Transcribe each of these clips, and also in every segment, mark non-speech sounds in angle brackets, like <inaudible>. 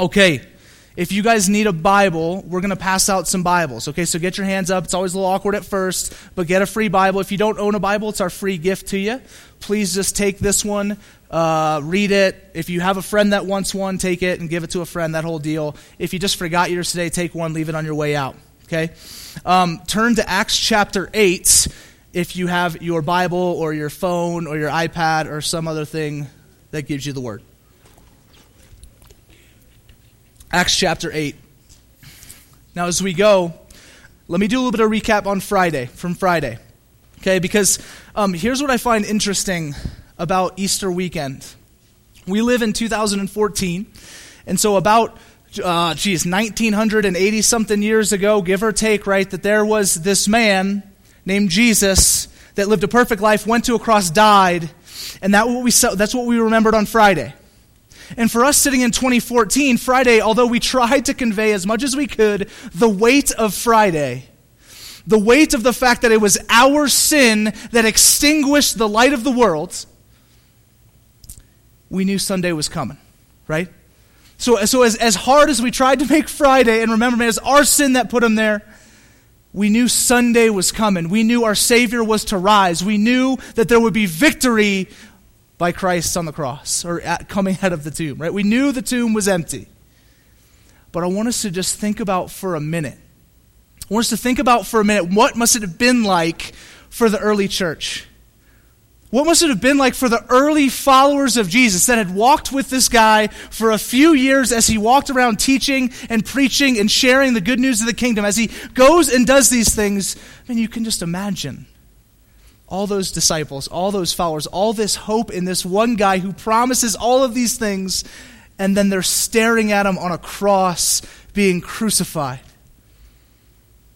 Okay, if you guys need a Bible, we're going to pass out some Bibles. Okay, so get your hands up. It's always a little awkward at first, but get a free Bible. If you don't own a Bible, it's our free gift to you. Please just take this one, uh, read it. If you have a friend that wants one, take it and give it to a friend, that whole deal. If you just forgot yours today, take one, leave it on your way out. Okay? Um, turn to Acts chapter 8 if you have your Bible or your phone or your iPad or some other thing that gives you the word. Acts chapter 8. Now, as we go, let me do a little bit of recap on Friday, from Friday. Okay, because um, here's what I find interesting about Easter weekend. We live in 2014, and so about, uh, geez, 1980 something years ago, give or take, right, that there was this man named Jesus that lived a perfect life, went to a cross, died, and that what we, that's what we remembered on Friday. And for us sitting in 2014, Friday, although we tried to convey as much as we could the weight of Friday, the weight of the fact that it was our sin that extinguished the light of the world, we knew Sunday was coming, right? So, so as, as hard as we tried to make Friday, and remember, man, it's our sin that put him there, we knew Sunday was coming. We knew our Savior was to rise. We knew that there would be victory by Christ on the cross or at, coming out of the tomb, right? We knew the tomb was empty. But I want us to just think about for a minute. I want us to think about for a minute what must it have been like for the early church? What must it have been like for the early followers of Jesus that had walked with this guy for a few years as he walked around teaching and preaching and sharing the good news of the kingdom? As he goes and does these things, I mean, you can just imagine all those disciples, all those followers, all this hope in this one guy who promises all of these things, and then they're staring at him on a cross being crucified.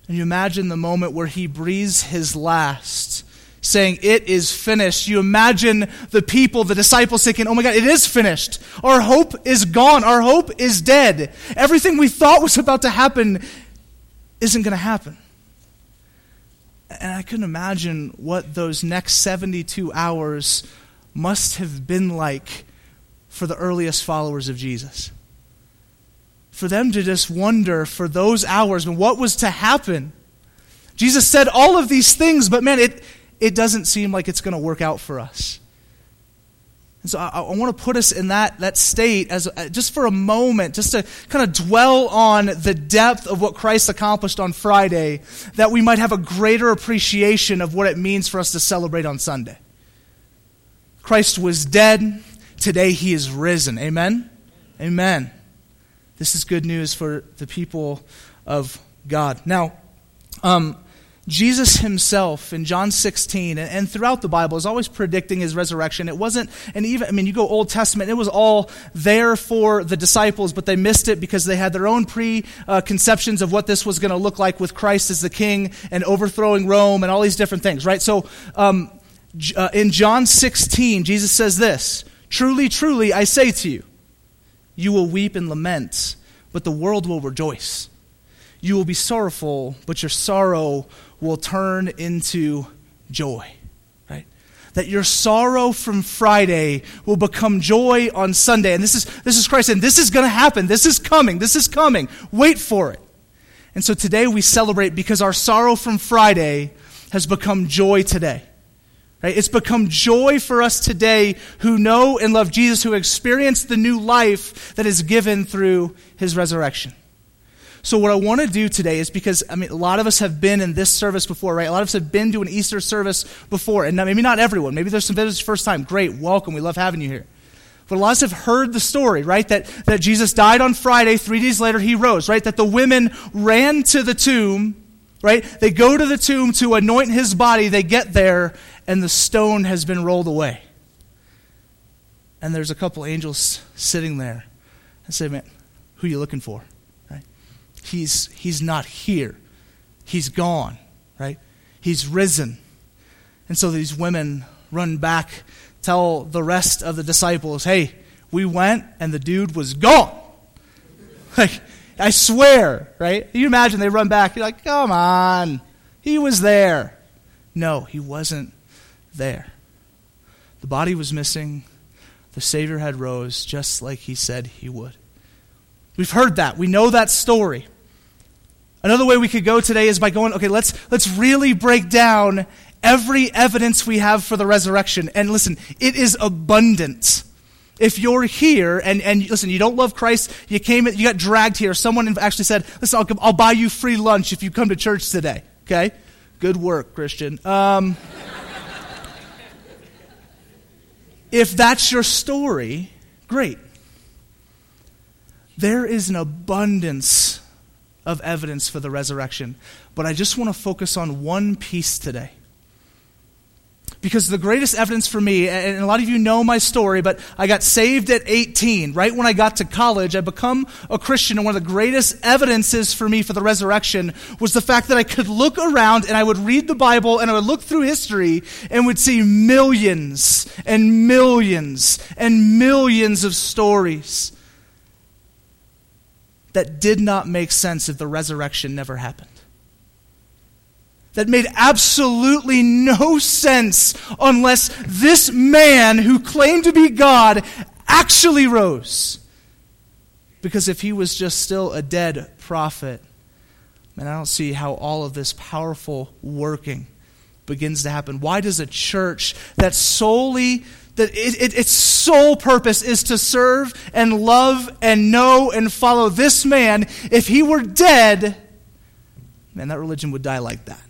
And you imagine the moment where he breathes his last, saying, It is finished. You imagine the people, the disciples thinking, Oh my God, it is finished. Our hope is gone. Our hope is dead. Everything we thought was about to happen isn't going to happen. And I couldn't imagine what those next 72 hours must have been like for the earliest followers of Jesus. For them to just wonder for those hours and what was to happen. Jesus said all of these things, but man, it, it doesn't seem like it's going to work out for us. And so I, I want to put us in that, that state as uh, just for a moment, just to kind of dwell on the depth of what Christ accomplished on Friday, that we might have a greater appreciation of what it means for us to celebrate on Sunday. Christ was dead. Today he is risen. Amen? Amen. This is good news for the people of God. Now, um, Jesus himself in John 16 and, and, throughout the Bible is always predicting his resurrection. It wasn't, and even, I mean, you go Old Testament, it was all there for the disciples, but they missed it because they had their own preconceptions of what this was going to look like with Christ as the king and overthrowing Rome and all these different things, right? So um, uh, in John 16, Jesus says this Truly, truly, I say to you, you will weep and lament, but the world will rejoice. You will be sorrowful, but your sorrow will turn into joy. Right? That your sorrow from Friday will become joy on Sunday. And this is, this is Christ saying, This is going to happen. This is coming. This is coming. Wait for it. And so today we celebrate because our sorrow from Friday has become joy today. Right? It's become joy for us today who know and love Jesus, who experience the new life that is given through his resurrection. So, what I want to do today is because, I mean, a lot of us have been in this service before, right? A lot of us have been to an Easter service before, and maybe not everyone. Maybe there's some visitors first time. Great, welcome. We love having you here. But a lot of us have heard the story, right? That, that Jesus died on Friday, three days later he rose, right? That the women ran to the tomb, right? They go to the tomb to anoint his body. They get there, and the stone has been rolled away. And there's a couple angels sitting there. I say, man, who are you looking for? He's, he's not here. He's gone, right? He's risen. And so these women run back, tell the rest of the disciples, hey, we went and the dude was gone. <laughs> Like, I swear, right? You imagine they run back, you're like, come on, he was there. No, he wasn't there. The body was missing. The Savior had rose just like he said he would. We've heard that. We know that story. Another way we could go today is by going, okay, let's, let's really break down every evidence we have for the resurrection. And listen, it is abundant. If you're here and, and listen, you don't love Christ, you came, you got dragged here. Someone actually said, listen, I'll, I'll buy you free lunch if you come to church today. Okay? Good work, Christian. Um, <laughs> if that's your story, great. There is an abundance of evidence for the resurrection. But I just want to focus on one piece today. Because the greatest evidence for me, and a lot of you know my story, but I got saved at 18. Right when I got to college, I become a Christian, and one of the greatest evidences for me for the resurrection was the fact that I could look around and I would read the Bible and I would look through history and would see millions and millions and millions of stories that did not make sense if the resurrection never happened. That made absolutely no sense unless this man who claimed to be God actually rose. Because if he was just still a dead prophet, man, I don't see how all of this powerful working begins to happen. Why does a church that solely that it, it, its sole purpose is to serve and love and know and follow this man. If he were dead, man, that religion would die like that.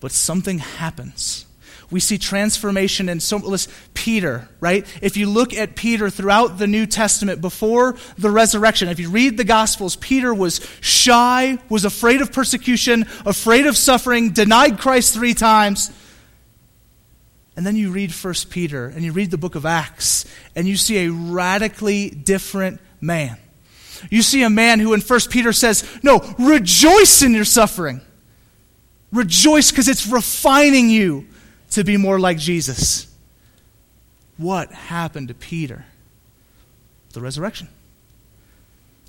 But something happens. We see transformation in so listen, Peter, right? If you look at Peter throughout the New Testament before the resurrection, if you read the Gospels, Peter was shy, was afraid of persecution, afraid of suffering, denied Christ three times. And then you read 1 Peter and you read the book of Acts and you see a radically different man. You see a man who in 1 Peter says, No, rejoice in your suffering. Rejoice because it's refining you to be more like Jesus. What happened to Peter? The resurrection.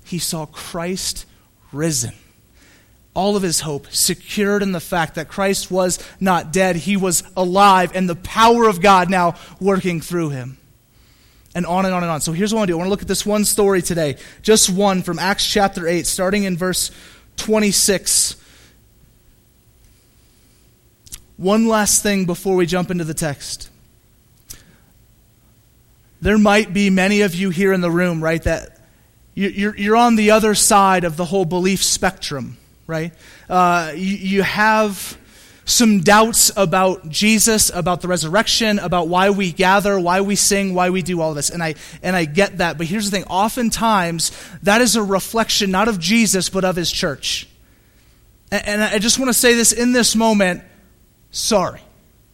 He saw Christ risen all of his hope secured in the fact that Christ was not dead, he was alive, and the power of God now working through him. And on and on and on. So here's what I want to do I want to look at this one story today, just one from Acts chapter 8, starting in verse 26. One last thing before we jump into the text. There might be many of you here in the room, right, that you're, on the other side of the whole belief spectrum right? Uh, you, you have some doubts about Jesus, about the resurrection, about why we gather, why we sing, why we do all this. And I, and I get that. But here's the thing oftentimes, that is a reflection not of Jesus, but of his church. And, and I just want to say this in this moment sorry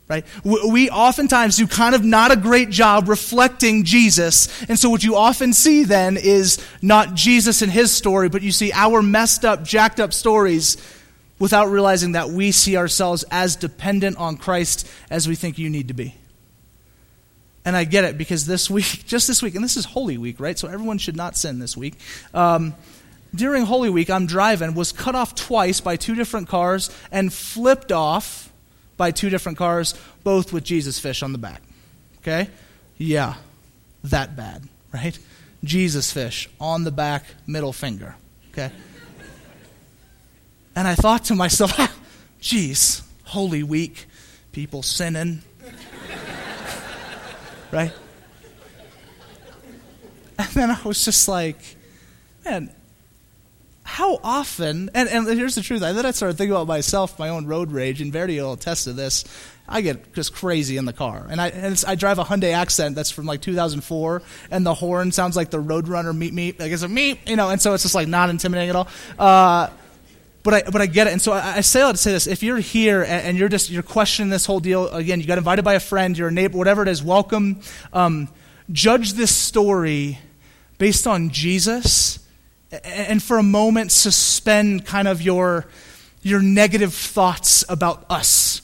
right? We oftentimes do kind of not a great job reflecting Jesus. And so what you often see then is not Jesus and his story, but you see our messed up, jacked up stories without realizing that we see ourselves as dependent on Christ as we think you need to be. And I get it because this week, <laughs> just this week, and this is Holy Week, right? So everyone should not sin this week. Um, during Holy Week, I'm driving, was cut off twice by two different cars, and flipped off by two different cars, both with Jesus fish on the back. Okay? Yeah, that bad, right? Jesus fish on the back, middle finger. Okay? And I thought to myself, <laughs> geez, Holy Week, people sinning. <laughs> right? And then I was just like, man, how often, and, and here's the truth, I then I started thinking about myself, my own road rage, and Verdi will attest to this. I get just crazy in the car. And I, and I drive a Hyundai Accent that's from like 2004, and the horn sounds like the Roadrunner meet meet. Like it's a meet, you know, and so it's just like not intimidating at all. Uh, but I, but I get it. And so I, I say to say this. If you're here and, and, you're just, you're questioning this whole deal, again, you got invited by a friend, you're a neighbor, whatever it is, welcome. Um, judge this story based on Jesus and for a moment suspend kind of your, your negative thoughts about us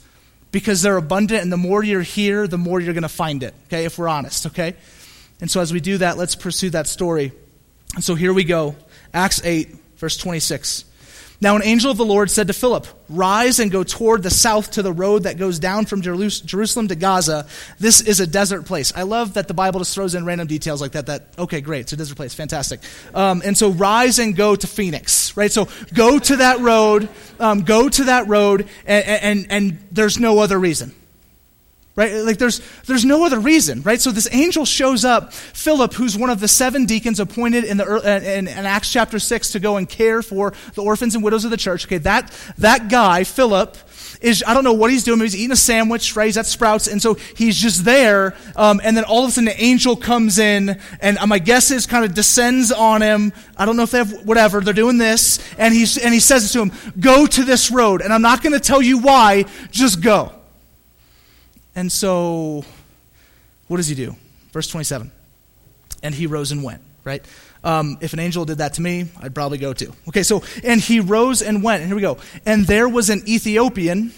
because they're abundant, and the more you're here, the more you're going to find it, okay, if we're honest, okay? And so as we do that, let's pursue that story. And so here we go Acts 8, verse 26. Now, an angel of the Lord said to Philip, Rise and go toward the south to the road that goes down from Jerusalem to Gaza. This is a desert place. I love that the Bible just throws in random details like that. That okay, great, it's a desert place, fantastic. Um, and so, rise and go to Phoenix, right? So, go to that road, um, go to that road, and, and, and there's no other reason right? Like there's there's no other reason right? So this angel shows up philip who's one of the seven deacons appointed in the uh, in, in, acts chapter 6 to go and care for the orphans and widows of the church. Okay that that guy philip is i don't know what he's doing he's eating a sandwich right? He's at sprouts and so he's just there um, and then all of a sudden the angel comes in and uh, my guess is kind of descends on him. I don't know if they have whatever they're doing this and he's and he says to him go to this road and i'm not going to tell you why just go and so, what does he do? Verse 27. And he rose and went, right? Um, if an angel did that to me, I'd probably go too. Okay, so, and he rose and went. And here we go. And there was an Ethiopian,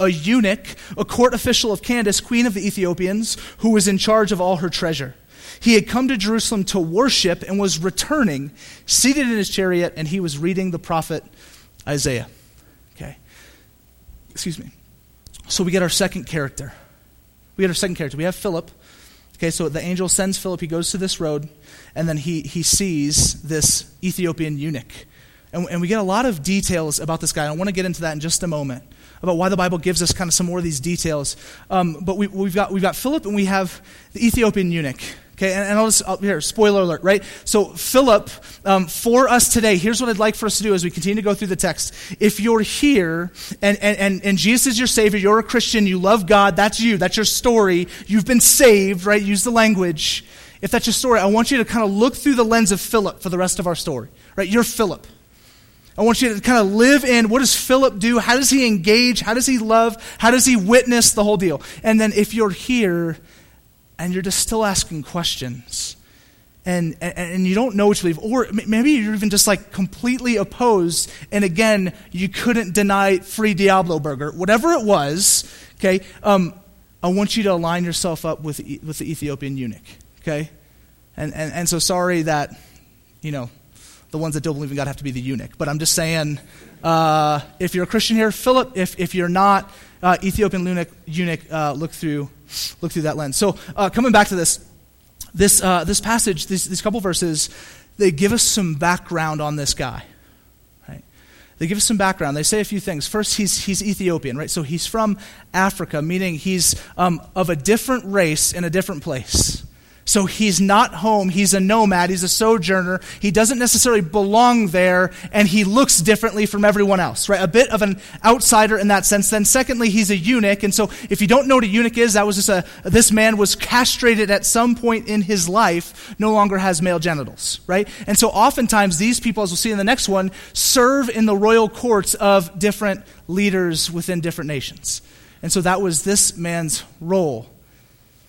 a eunuch, a court official of Candace, queen of the Ethiopians, who was in charge of all her treasure. He had come to Jerusalem to worship and was returning, seated in his chariot, and he was reading the prophet Isaiah. Okay. Excuse me. So we get our second character we have our second character. We have Philip. Okay, so the angel sends Philip. He goes to this road, and then he, he sees this Ethiopian eunuch. And, and we get a lot of details about this guy. I want to get into that in just a moment about why the Bible gives us kind of some more of these details. Um, but we, we've, got, we've got Philip and we have the Ethiopian eunuch. Okay, and, and I'll just, I'll, here, spoiler alert, right? So, Philip, um, for us today, here's what I'd like for us to do as we continue to go through the text. If you're here and, and, and, and Jesus is your Savior, you're a Christian, you love God, that's you, that's your story, you've been saved, right? Use the language. If that's your story, I want you to kind of look through the lens of Philip for the rest of our story, right? You're Philip. I want you to kind of live in what does Philip do? How does he engage? How does he love? How does he witness the whole deal? And then if you're here, and you're just still asking questions. And, and, and, you don't know what to believe, or maybe you're even just like completely opposed, and again, you couldn't deny free Diablo burger, whatever it was, okay, um, I want you to align yourself up with, with the Ethiopian eunuch, okay? And, and, and so sorry that, you know, the ones that don't believe in God have to be the eunuch, but I'm just saying, uh, if you're a Christian here, Philip, if, if you're not, uh, Ethiopian eunuch, eunuch uh, look through look through that lens. So, uh, coming back to this, this, uh, this passage, these, these couple verses, they give us some background on this guy. Right? They give us some background. They say a few things. First, he's, he's Ethiopian, right? So he's from Africa, meaning he's um, of a different race in a different place. So he's not home. He's a nomad. He's a sojourner. He doesn't necessarily belong there, and he looks differently from everyone else, right? A bit of an outsider in that sense. Then, secondly, he's a eunuch. And so, if you don't know what a eunuch is, that was just a, this man was castrated at some point in his life, no longer has male genitals, right? And so, oftentimes, these people, as we'll see in the next one, serve in the royal courts of different leaders within different nations. And so, that was this man's role.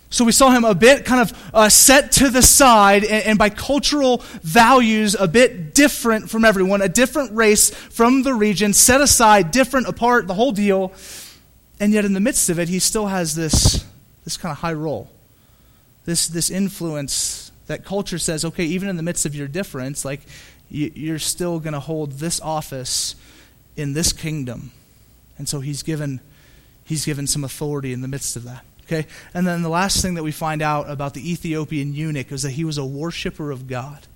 So we saw him a bit kind of uh, set to the side and, and, by cultural values a bit different from everyone, a different race from the region, set aside, different, apart, the whole deal. And yet in the midst of it, he still has this, this kind of high role, this, this influence that culture says, okay, even in the midst of your difference, like you, you're still going to hold this office in this kingdom. And so he's given, he's given some authority in the midst of that. Okay? And then the last thing that we find out about the Ethiopian eunuch is that he was a worshiper of God.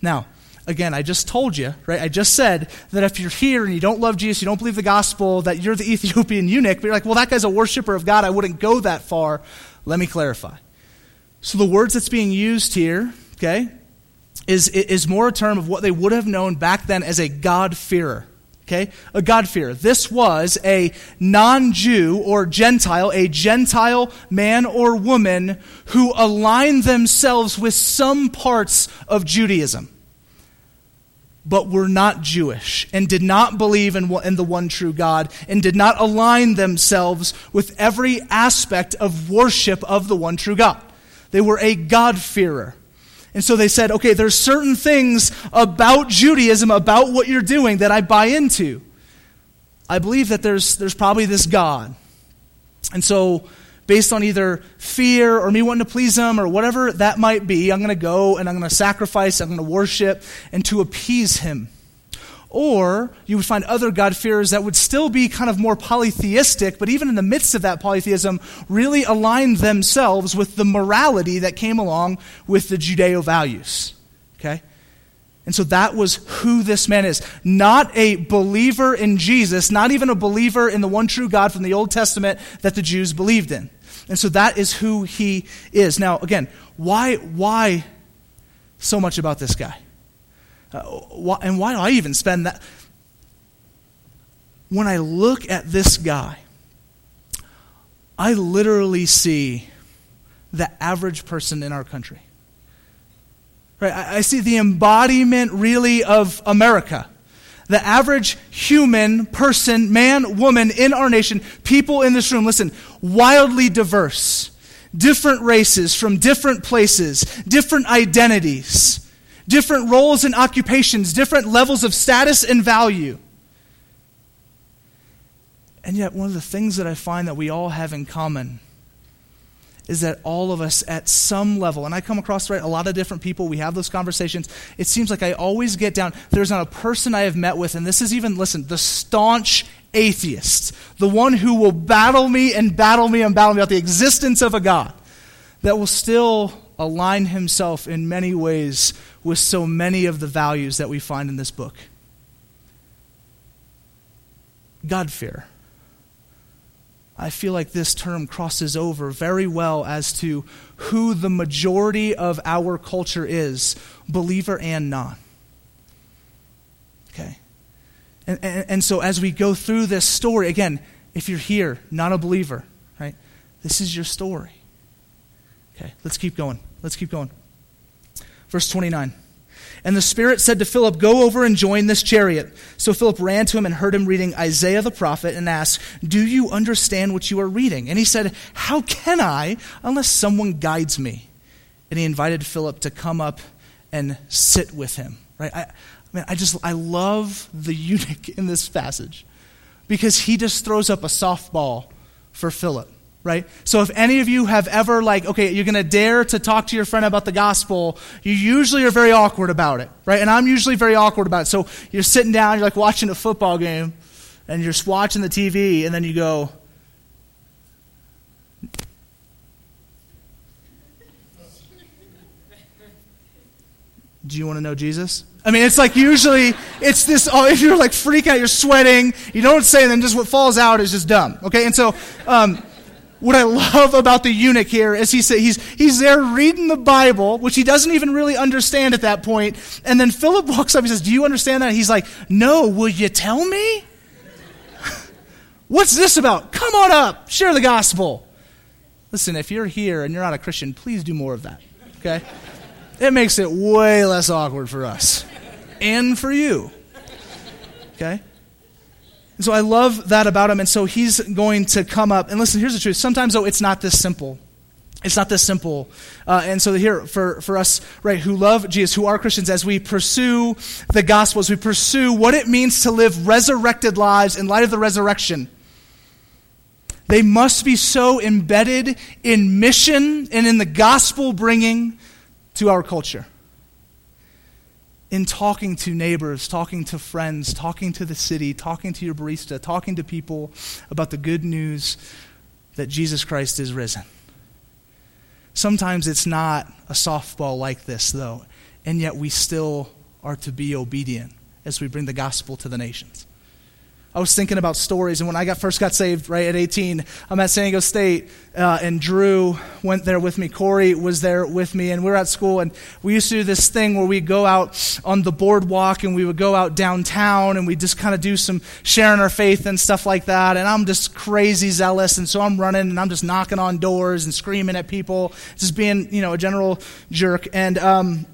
Now, again, I just told you, right? I just said that if you're here and you don't love Jesus, you don't believe the gospel, that you're the <laughs> Ethiopian eunuch, but you're like, well, that guy's a worshiper of God. I wouldn't go that far. Let me clarify. So the words that's being used here, okay, is, is more a term of what they would have known back then as a God-fearer. Okay? A God-fearer. This was a non Jew or Gentile, a Gentile man or woman who aligned themselves with some parts of Judaism, but were not Jewish and did not believe in, in the one true God and did not align themselves with every aspect of worship of the one true God. They were a God-fearer. And so they said, okay, there's certain things about Judaism, about what you're doing, that I buy into. I believe that there's, there's probably this God. And so, based on either fear or me wanting to please him or whatever that might be, I'm going to go and I'm going to sacrifice, I'm going to worship, and to appease him. Or you would find other God-fearers that would still be kind of more polytheistic, but even in the midst of that polytheism, really aligned themselves with the morality that came along with the Judeo values. Okay? And so that was who this man is. Not a believer in Jesus, not even a believer in the one true God from the Old Testament that the Jews believed in. And so that is who he is. Now, again, why, why so much about this guy? Uh, why, and why do I even spend that? When I look at this guy, I literally see the average person in our country. Right? I, I see the embodiment really of America the average human person, man, woman in our nation, people in this room, listen, wildly diverse, different races from different places, different identities, different roles and occupations, different levels of status and value. And yet, one of the things that I find that we all have in common is that all of us at some level, and I come across right, a lot of different people, we have those conversations. It seems like I always get down, there's not a person I have met with, and this is even, listen, the staunch atheist, the one who will battle me and battle me and battle me about the existence of a God, that will still align himself in many ways with so many of the values that we find in this book. God fear. I feel like this term crosses over very well as to who the majority of our culture is, believer and non. Okay? And, and, and, so as we go through this story, again, if you're here, not a believer, right, this is your story. Okay, let's keep going. Let's keep going. Verse 29. And the Spirit said to Philip, Go over and join this chariot. So Philip ran to him and heard him reading Isaiah the prophet and asked, Do you understand what you are reading? And he said, How can I unless someone guides me? And he invited Philip to come up and sit with him. Right? I, mean, I just, I love the <laughs> eunuch in this passage because he just throws up a softball for Philip right? So if any of you have ever like, okay, you're going to dare to talk to your friend about the gospel, you usually are very awkward about it, right? And I'm usually very awkward about it. So you're sitting down, you're like watching a football game, and you're just watching the TV, and then you go, Do you want to know Jesus? I mean, it's like usually it's this. Oh, if you're like freaking out, you're sweating, you don't say, and then just what falls out is just dumb. Okay, and so um, what I love about the eunuch here is he he's, he's there reading the Bible, which he doesn't even really understand at that point. And then Philip walks up and says, Do you understand that? He's like, No, will you tell me? <laughs> What's this about? Come on up, share the gospel. Listen, if you're here and you're not a Christian, please do more of that, okay? It makes it way less awkward for us and for you, okay? And so I love that about him. And so he's going to come up. And listen, here's the truth. Sometimes, though, it's not this simple. It's not this simple. Uh, and so here, for, for us, right, who love Jesus, who are Christians, as we pursue the gospel, as we pursue what it means to live resurrected lives in light of the resurrection, they must be so embedded in mission and in the gospel bringing to our culture in talking to neighbors, talking to friends, talking to the city, talking to your barista, talking to people about the good news that Jesus Christ is risen. Sometimes it's not a softball like this, though, and yet we still are to be obedient as we bring the gospel to the nations. I was thinking about stories, and when I got first got saved, right at 18, I'm at San Diego State, uh, and Drew went there with me. Corey was there with me, and we were at school, and we used to do this thing where we'd go out on the boardwalk, and we would go out downtown, and we'd just kind of do some sharing our faith and stuff like that. And I'm just crazy zealous, and so I'm running, and I'm just knocking on doors and screaming at people, just being, you know, a general jerk. And um,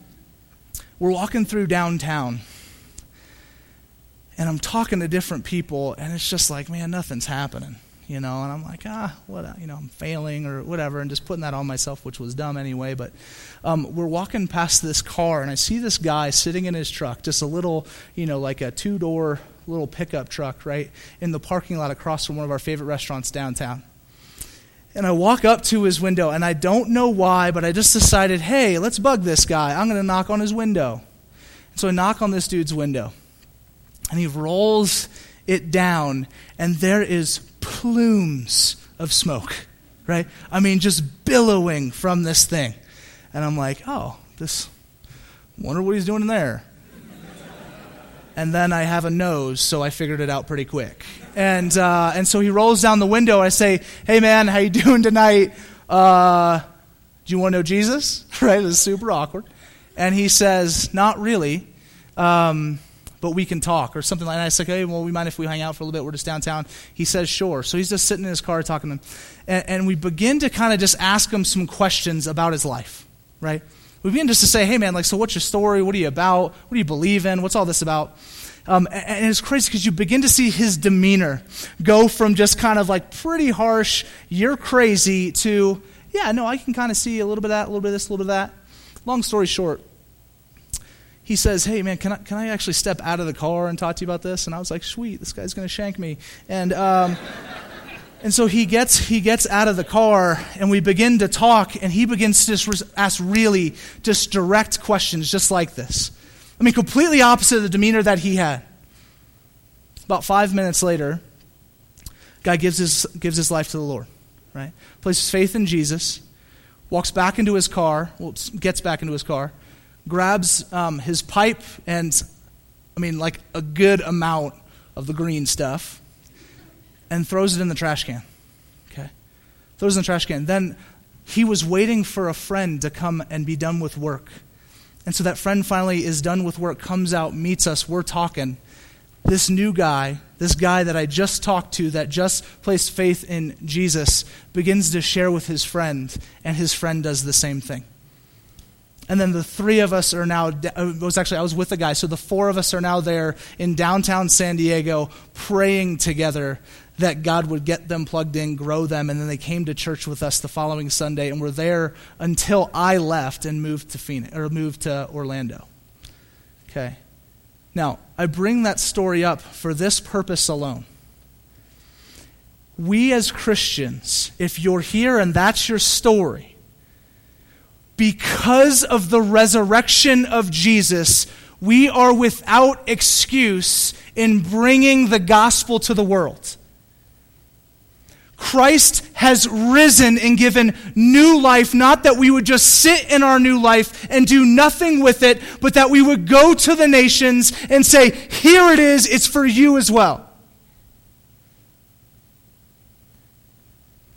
we're walking through downtown and I'm talking to different people, and it's just like, man, nothing's happening, you know. And I'm like, ah, what, you know, I'm failing or whatever, and just putting that on myself, which was dumb anyway. But um, we're walking past this car, and I see this guy sitting in his truck, just a little, you know, like a two door little pickup truck, right, in the parking lot across from one of our favorite restaurants downtown. And I walk up to his window, and I don't know why, but I just decided, hey, let's bug this guy. I'm going to knock on his window. so I knock on this dude's window. And he rolls it down, and there is plumes of smoke, right? I mean, just billowing from this thing. And I'm like, oh, this, wonder what he's doing in there. and then I have a nose, so I figured it out pretty quick. And, uh, and so he rolls down the window. I say, hey, man, how you <laughs> doing tonight? Uh, do you want to know Jesus? <laughs> right? It's super awkward. And he says, not really. Um, but we can talk or something like that. I said, hey, well, we mind if we hang out for a little bit? We're just downtown. He says, sure. So he's just sitting in his car talking to him. And, and we begin to kind of just ask him some questions about his life, right? We begin just to say, hey, man, like, so what's your story? What are you about? What do you believe in? What's all this about? Um, and, and it's crazy because you begin to see his demeanor go from just kind of like pretty harsh, you're crazy, to, yeah, no, I can kind of see a little bit of that, a little bit of this, a little bit of that. Long story short, he says, Hey, man, can I, can I actually step out of the car and talk to you about this? And I was like, Sweet, this guy's going to shank me. And, um, and so he gets, he gets out of the car, and we begin to talk, and he begins to just ask really just direct questions, just like this. I mean, completely opposite of the demeanor that he had. About five minutes later, guy gives his, gives his life to the Lord, right? Places faith in Jesus, walks back into his car, well, gets back into his car, grabs um, his pipe and, I mean, like a good amount of the green stuff, and throws it in the trash can. Okay? Throws in the trash can. Then he was waiting for a friend to come and be done with work. And so that friend finally is done with work, comes out, meets us, we're talking. This new guy, this guy that I just talked to, that just placed faith in Jesus, begins to share with his friend, and his friend does the same thing. And then the three of us are now, uh, it was actually, I was with the guy, so the four of us are now there in downtown San Diego praying together that God would get them plugged in, grow them, and then they came to church with us the following Sunday and were there until I left and moved to Phoenix, or moved to Orlando. Okay. Now, I bring that story up for this purpose alone. We as Christians, if you're here and that's your story, because of the resurrection of Jesus, we are without excuse in bringing the gospel to the world. Christ has risen and given new life, not that we would just sit in our new life and do nothing with it, but that we would go to the nations and say, Here it is, it's for you as well.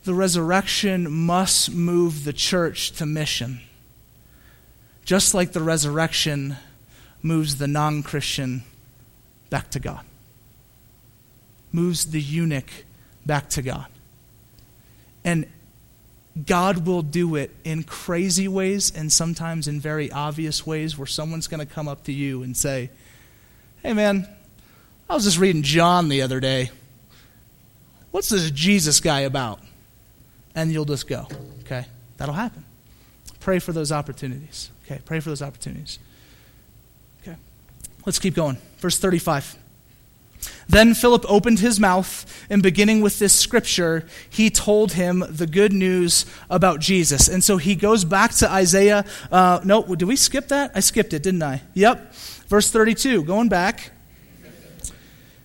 The resurrection must move the church to mission just like the resurrection moves the non Christian back to God, moves the eunuch back to God. And God will do it in crazy ways and sometimes in very obvious ways where someone's going to come up to you and say, Hey, man, I was just reading John the other day. What's this Jesus guy about? And you'll just go, okay? That'll happen. Pray for those opportunities. Okay, pray for those opportunities. Okay, let's keep going. Verse 35. Then Philip opened his mouth, and beginning with this scripture, he told him the good news about Jesus. And so he goes back to Isaiah. Uh, no, did we skip that? I skipped it, didn't I? Yep. Verse 32, going back.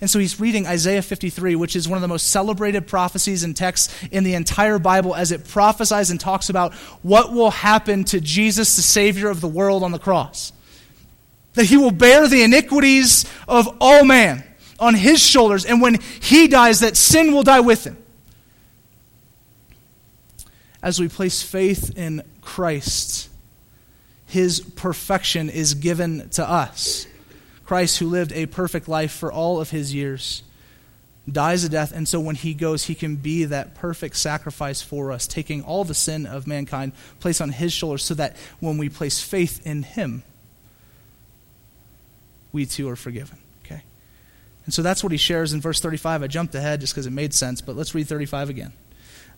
And so he's reading Isaiah 53, which is one of the most celebrated prophecies and texts in the entire Bible as it prophesies and talks about what will happen to Jesus, the Savior of the world, on the cross. That he will bear the iniquities of all man on his shoulders, and when he dies, that sin will die with him. As we place faith in Christ, his perfection is given to us. Christ, who lived a perfect life for all of his years, dies a death, and so when he goes, he can be that perfect sacrifice for us, taking all the sin of mankind, placed on his shoulders, so that when we place faith in him, we too are forgiven. Okay? And so that's what he shares in verse 35. I jumped ahead just because it made sense, but let's read 35 again.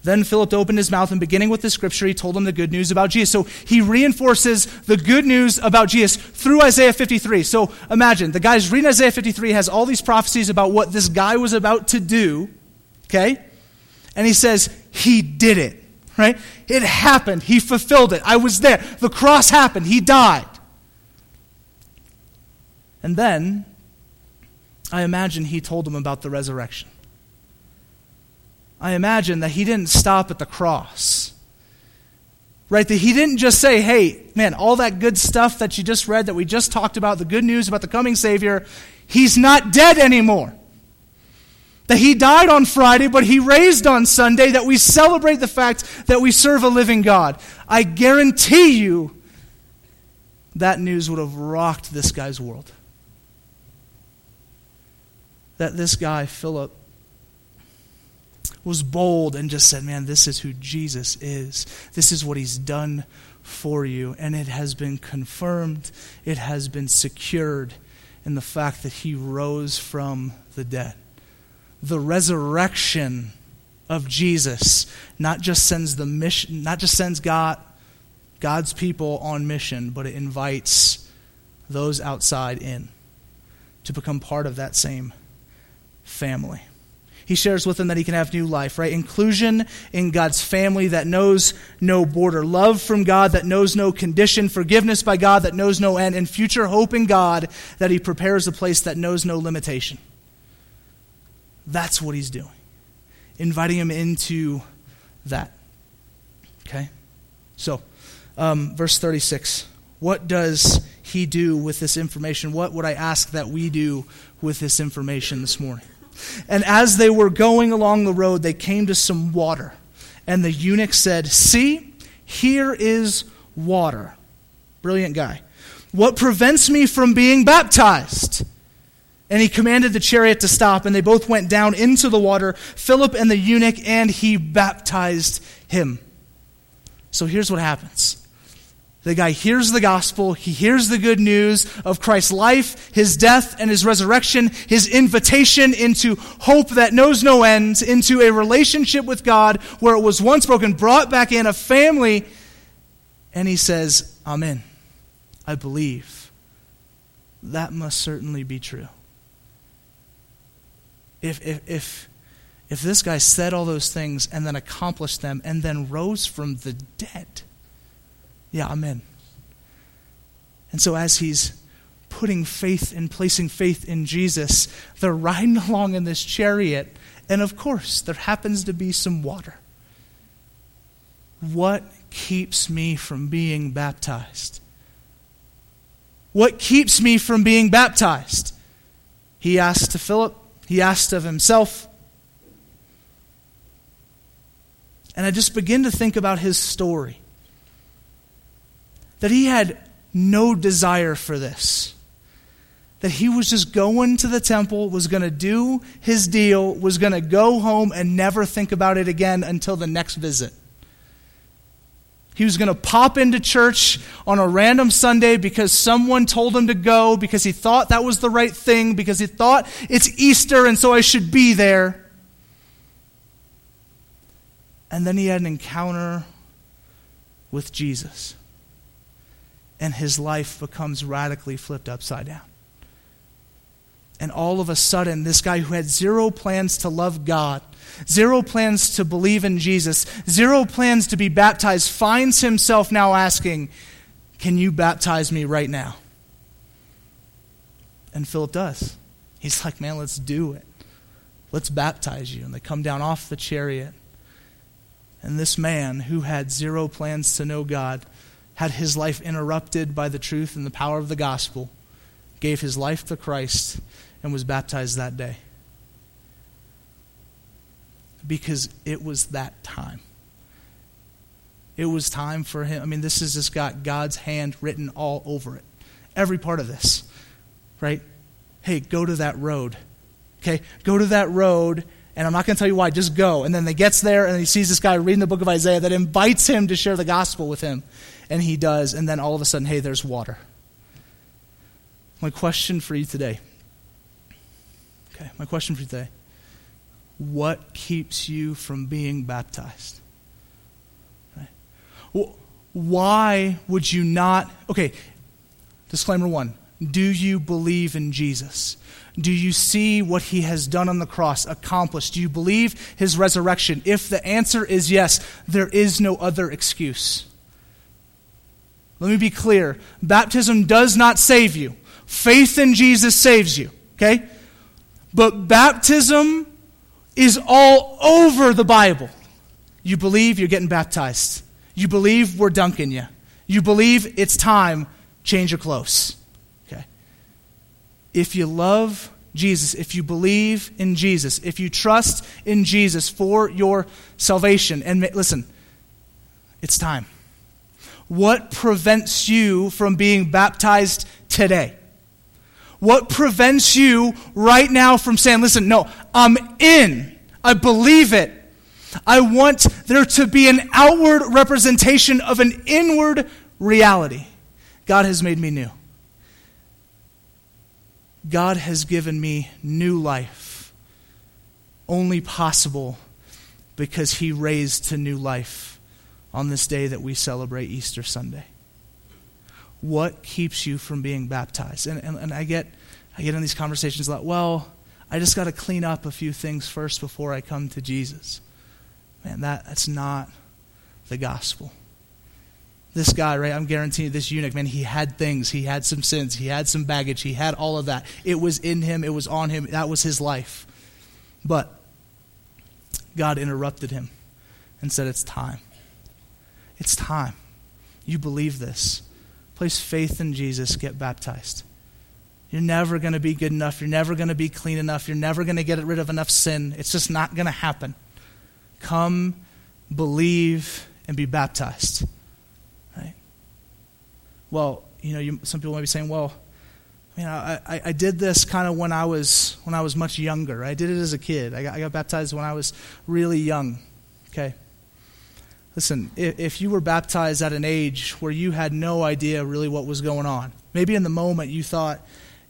Then Philip opened his mouth, and beginning with the scripture, he told him the good news about Jesus. So he reinforces the good news about Jesus through Isaiah 53. So imagine, the guy's reading Isaiah 53, has all these prophecies about what this guy was about to do, okay? And he says, He did it, right? It happened. He fulfilled it. I was there. The cross happened. He died. And then, I imagine he told him about the resurrection. I imagine that he didn't stop at the cross. Right? That he didn't just say, hey, man, all that good stuff that you just read, that we just talked about, the good news about the coming Savior, he's not dead anymore. That he died on Friday, but he raised on Sunday, that we celebrate the fact that we serve a living God. I guarantee you that news would have rocked this guy's world that this guy, Philip, was bold and just said, Man, this is who Jesus is. This is what he's done for you. And it has been confirmed, it has been secured in the fact that he rose from the dead. The resurrection of Jesus not just sends the mission, not just sends God, God's people on mission, but it invites those outside in to become part of that same family. He shares with them that he can have new life, right? Inclusion in God's family that knows no border, love from God that knows no condition, forgiveness by God that knows no end, and future hope in God that he prepares a place that knows no limitation. That's what he's doing, inviting him into that. Okay? So, um, verse 36. What does he do with this information? What would I ask that we do with this information this morning? And as they were going along the road, they came to some water. And the eunuch said, See, here is water. Brilliant guy. What prevents me from being baptized? And he commanded the chariot to stop, and they both went down into the water, Philip and the eunuch, and he baptized him. So here's what happens the guy hears the gospel, he hears the good news of Christ's life, his death, and his resurrection, his invitation into hope that knows no end, into a relationship with God where it was once broken, brought back in a family, and he says, Amen. I believe. That must certainly be true. If, if, if, if this guy said all those things and then accomplished them and then rose from the dead, yeah, I'm in. And so as he's putting faith and placing faith in Jesus, they're <laughs> riding along in this chariot, and of course, there happens to be some water. What keeps me from being baptized? What keeps me from being baptized? He asked to Philip, he asked of himself. And I just begin to think about his story that he had no desire for this. That he was just going to the temple, was going to do his deal, was going to go home and never think about it again until the next visit. He was going to pop into church on a random Sunday because someone told him to go, because he thought that was the right thing, because he thought it's Easter and so I should be there. And then he had an encounter with Jesus and his life becomes radically flipped upside down. And all of a sudden, this guy who had zero plans to love God, zero plans to believe in Jesus, zero plans to be baptized, finds himself now asking, Can you baptize me right now? And Philip does. He's like, Man, let's do it. Let's baptize you. And they come down off the chariot. And this man who had zero plans to know God had his life interrupted by the truth and the power of the gospel, gave his life to Christ, and was baptized that day. Because it was that time. It was time for him. I mean, this has just got God's hand written all over it. Every part of this, right? Hey, go to that road. Okay? Go to that road and I'm not going to tell you why, just go. And then he gets there and he sees this guy reading the book of Isaiah that invites him to share the gospel with him and he does, and then all of a sudden, hey, there's water. My question for you today Okay, my question for you today What keeps you from being baptized? Right? Why would you not? Okay, disclaimer one Do you believe in Jesus? Do you see what he has done on the cross, accomplished? Do you believe his resurrection? If the answer is yes, there is no other excuse. Let me be clear baptism does not save you, faith in Jesus saves you, okay? But baptism is all over the Bible. You believe you're getting baptized. You believe we're dunking you. You believe it's time, change your clothes. Okay? If you love Jesus, if you believe in Jesus, if you trust in Jesus for your salvation, and listen, it's time. What prevents you from being baptized today? What prevents you right now from saying, listen, no, I'm in. I believe it. I want there to be an outward representation of an inward reality. God has made me new. God has given me new life, only possible because He raised to new life on this day that we celebrate Easter Sunday. What keeps you from being baptized? And, and, and I, get, I get in these conversations lot, well, I just got to clean up a few things first before I come to Jesus. Man, that, that's not the gospel. This guy, right? I'm guaranteeing this eunuch, man, he had things. He had some sins. He had some baggage. He had all of that. It was in him. It was on him. That was his life. But God interrupted him and said, It's time. It's time. You believe this. Place faith in Jesus. Get baptized. You're never going to be good enough. You're never going to be clean enough. You're never going to get rid of enough sin. It's just not going to happen. Come, believe, and be baptized. Right? Well, you know, you, some people might be saying, well, know, I, I did this kind of when I was when I was much younger. I did it as a kid. I got, I got baptized when I was really young. Okay. Listen, if, you were baptized at an age where you had no idea really what was going on, maybe in the moment you thought,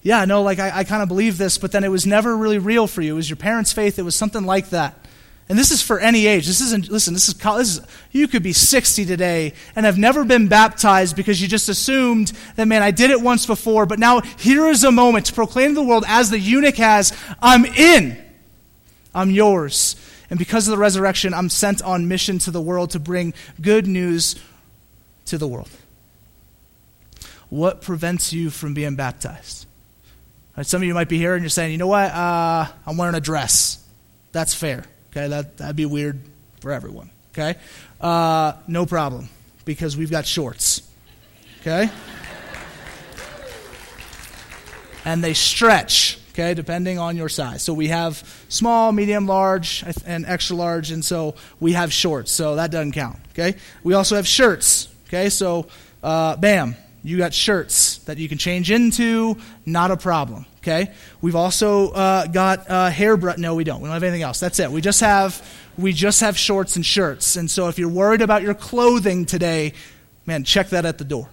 yeah, no, like I, I kind of believe this, but then it was never really real for you. It was your parents' faith. It was something like that. And this is for any age. This isn't, listen, this is, this is, you could be 60 today and have never been baptized because you just assumed that, man, I did it once before, but now here is a moment to proclaim to the world, as the eunuch has, I'm in. I'm yours. And because of the resurrection, I'm sent on mission to the world to bring good news to the world. What prevents you from being baptized? Right, some of you might be here and you're saying, you know what? Uh, I'm wearing a dress. That's fair. Okay, that, that'd be weird for everyone. Okay? Uh, no problem, because we've got shorts. Okay? and they stretch, okay, depending on your size. So we have small, medium, large, and extra large, and so we have shorts, so that doesn't count, okay? We also have shirts, okay? So, uh, bam, you got shirts that you can change into, not a problem. Okay. We've also uh, got uh. No, we don't. We don't have anything else. That's it. We just have we just have shorts and shirts. And so, if you're worried about your clothing today, man, check that at the door.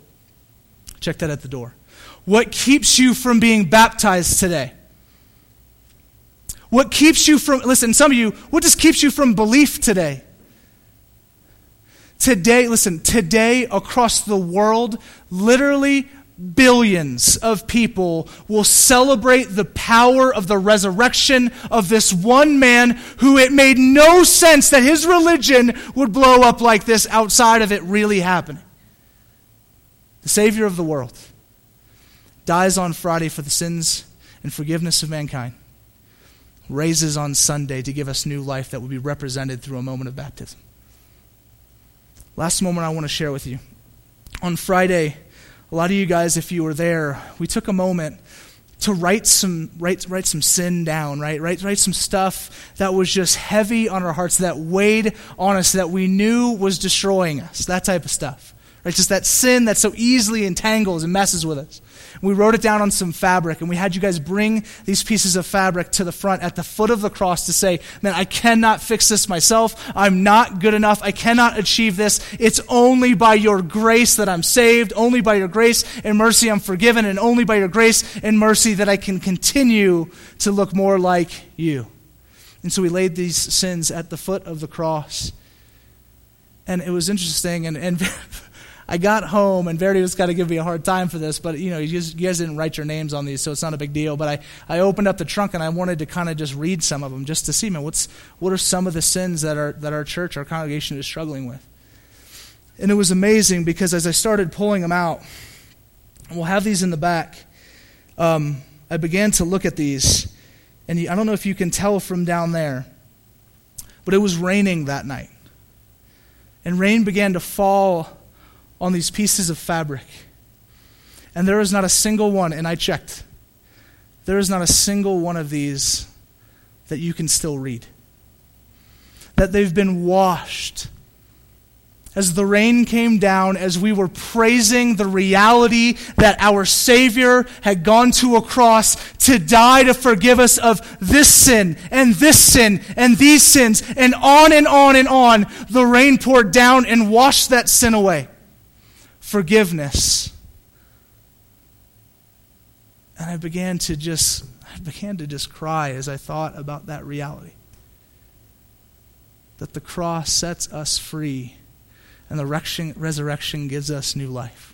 Check that at the door. What keeps you from being baptized today? What keeps you from? Listen, some of you. What just keeps you from belief today? Today, listen, today across the world, literally billions of people will celebrate the power of the resurrection of this one man who it made no sense that his religion would blow up like this outside of it really happening. The Savior of the world dies on Friday for the sins and forgiveness of mankind, raises on Sunday to give us new life that will be represented through a moment of baptism. Last moment I want to share with you. On Friday, a lot of you guys, if you were there, we took a moment to write some write, write some sin down, right? Write, write some stuff that was just heavy on our hearts, that weighed on us, that we knew was destroying us, that type of stuff, Right? Just that sin that so easily entangles and messes with us. We wrote it down on some fabric, and we had you guys bring these pieces of fabric to the front at the foot of the cross to say, Man, I cannot fix this myself. I'm not good enough. I cannot achieve this. It's only by your grace that I'm saved. Only by your grace and mercy I'm forgiven. And only by your grace and mercy that I can continue to look more like you. And so we laid these sins at the foot of the cross. And it was interesting. And, and <laughs> I got home, and Verity was kind of giving me a hard time for this, but you know, you guys, you guys, didn't write your names on these, so it's not a big deal. But I, I opened up the trunk and I wanted to kind of just read some of them, just to see, man, what's what are some of the sins that our that our church, our congregation, is struggling with. And it was amazing because as I started pulling them out, we'll have these in the back. Um, I began to look at these, and I don't know if you can tell from down there, but it was raining that night. And rain began to fall on these pieces of fabric. And there is not a single one, and I checked, there is not a single one of these that you can still read. That they've been washed. As the rain came down, as we were praising the reality that our Savior had gone to a cross to die to forgive us of this sin and this sin and these sins, and on and on and on, the rain poured down and washed that sin away forgiveness. And I began to just I began to just cry as I thought about that reality. That the cross sets us free and the resurrection gives us new life.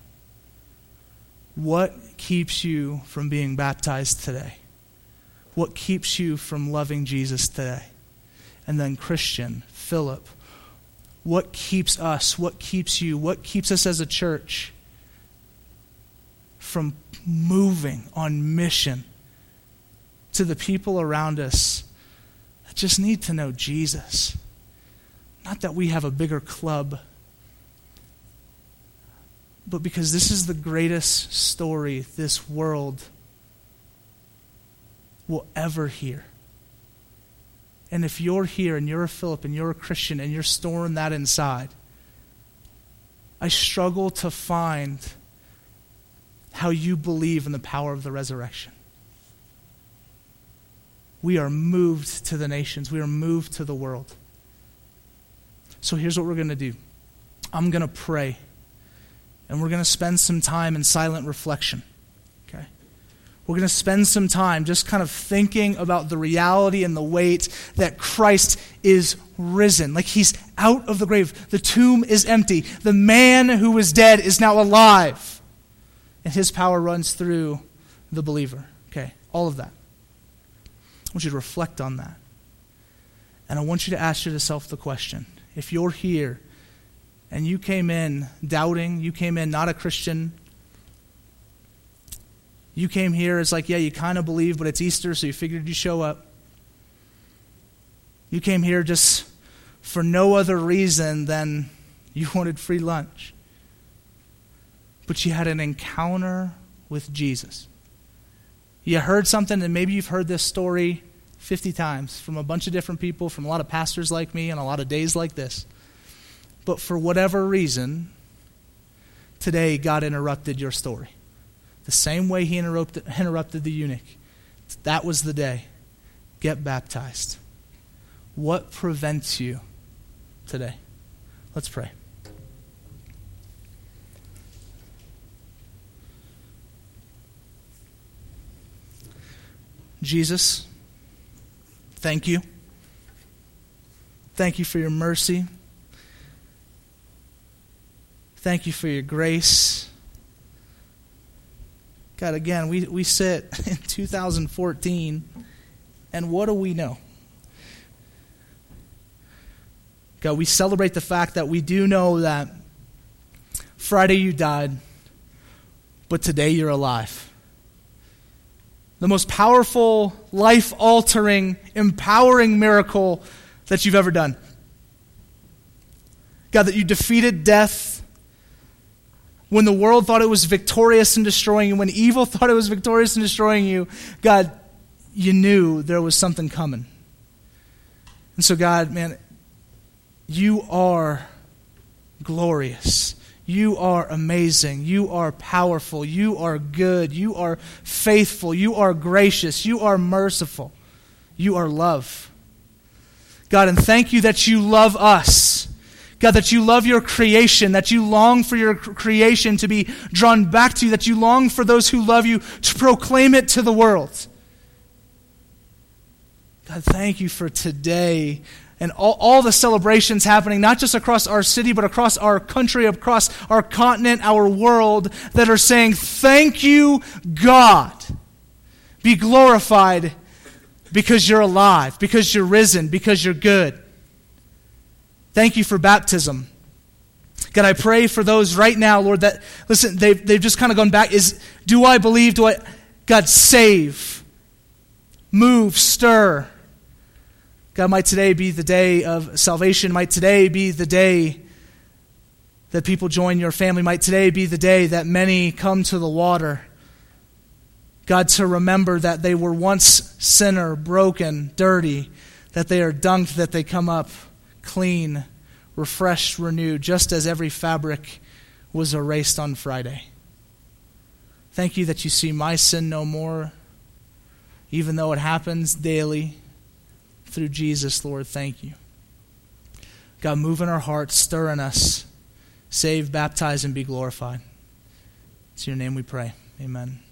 What keeps you from being baptized today? What keeps you from loving Jesus today? And then, Christian, Philip, what keeps us, what keeps you, what keeps us as a church from moving on mission to the people around us that just need to know Jesus. Not that we have a bigger club, but because this is the greatest story this world will ever hear. And if you're here and you're a Philip and you're a Christian and you're storing that inside, I struggle to find how you believe in the power of the resurrection. We are moved to the nations, we are moved to the world. So here's what we're going to do I'm going to pray, and we're going to spend some time in silent reflection. We're going to spend some time just kind of thinking about the reality and the weight that Christ is risen. Like he's out of the grave. The tomb is empty. The man who was dead is now alive. And his power runs through the believer. Okay, all of that. I want you to reflect on that. And I want you to ask yourself the question if you're here and you came in doubting, you came in not a Christian, you came here, it's like, yeah, you kind of believe, but it's Easter, so you figured you'd show up. You came here just for no other reason than you wanted free lunch. But you had an encounter with Jesus. You heard something, and maybe you've heard this story 50 times from a bunch of different people, from a lot of pastors like me, and a lot of days like this. But for whatever reason, today God interrupted your story the same way he interrupted, interrupted the eunuch. That was the day. Get baptized. What prevents you today? Let's pray. Jesus, thank you. Thank you for your mercy. Thank you for your grace. God, again, we, we sit <laughs> in 2014, and what do we know? God, we celebrate the fact that we do know that Friday you died, but today you're alive. The most powerful, life altering, empowering miracle that you've ever done. God, that you defeated death when the world thought it was victorious in destroying you, when evil <laughs> thought it was victorious in destroying you, God, you knew there was something coming. And so, God, man, you are glorious. You are amazing. You are powerful. You are good. You are faithful. You are gracious. You are merciful. You are love. God, and thank you that you love us. God, that you love your creation, that you long for your creation to be drawn back to you, that you long for those who love you to proclaim it to the world. God, thank you for today and all, all the celebrations happening, not just across our city, but across our country, across our continent, our world, that are saying, Thank you, God. Be glorified because you're alive, because you're risen, because you're good. Thank you for baptism. God, I pray for those right now, Lord, that, listen, they've, they've just kind of gone back. Is, do I believe? Do I, God, save, move, stir. God, might today be the day of salvation. Might today be the day that people join your family. Might today be the day that many come to the water. God, to remember that they were once sinner, broken, dirty, that they are dunked, that they come up clean, refreshed, renewed, just as every fabric was erased on Friday. Thank you that you see my sin no more, even though it happens daily through Jesus, Lord. Thank you. God, move in our hearts, stir in us, save, baptize, and be glorified. It's your name we pray. Amen.